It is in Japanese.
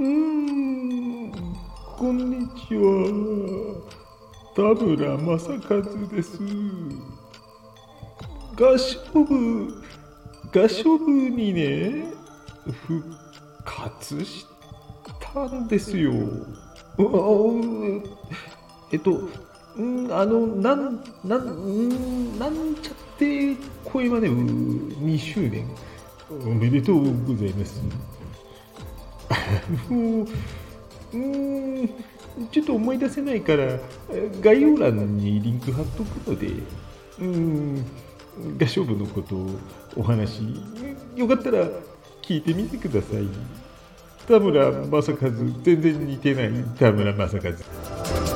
うん、こんにちは。田村正和です。合唱部、合唱部にね、復活したんですよ。えっと、んあの、なん、なん、なんちゃって声まで2周年。おめでとうございます。うん、ちょっと思い出せないから、概要欄にリンク貼っとくので、うん、合唱部のことをお話、よかったら聞いてみてください。田村正和、全然似てない。田村正和。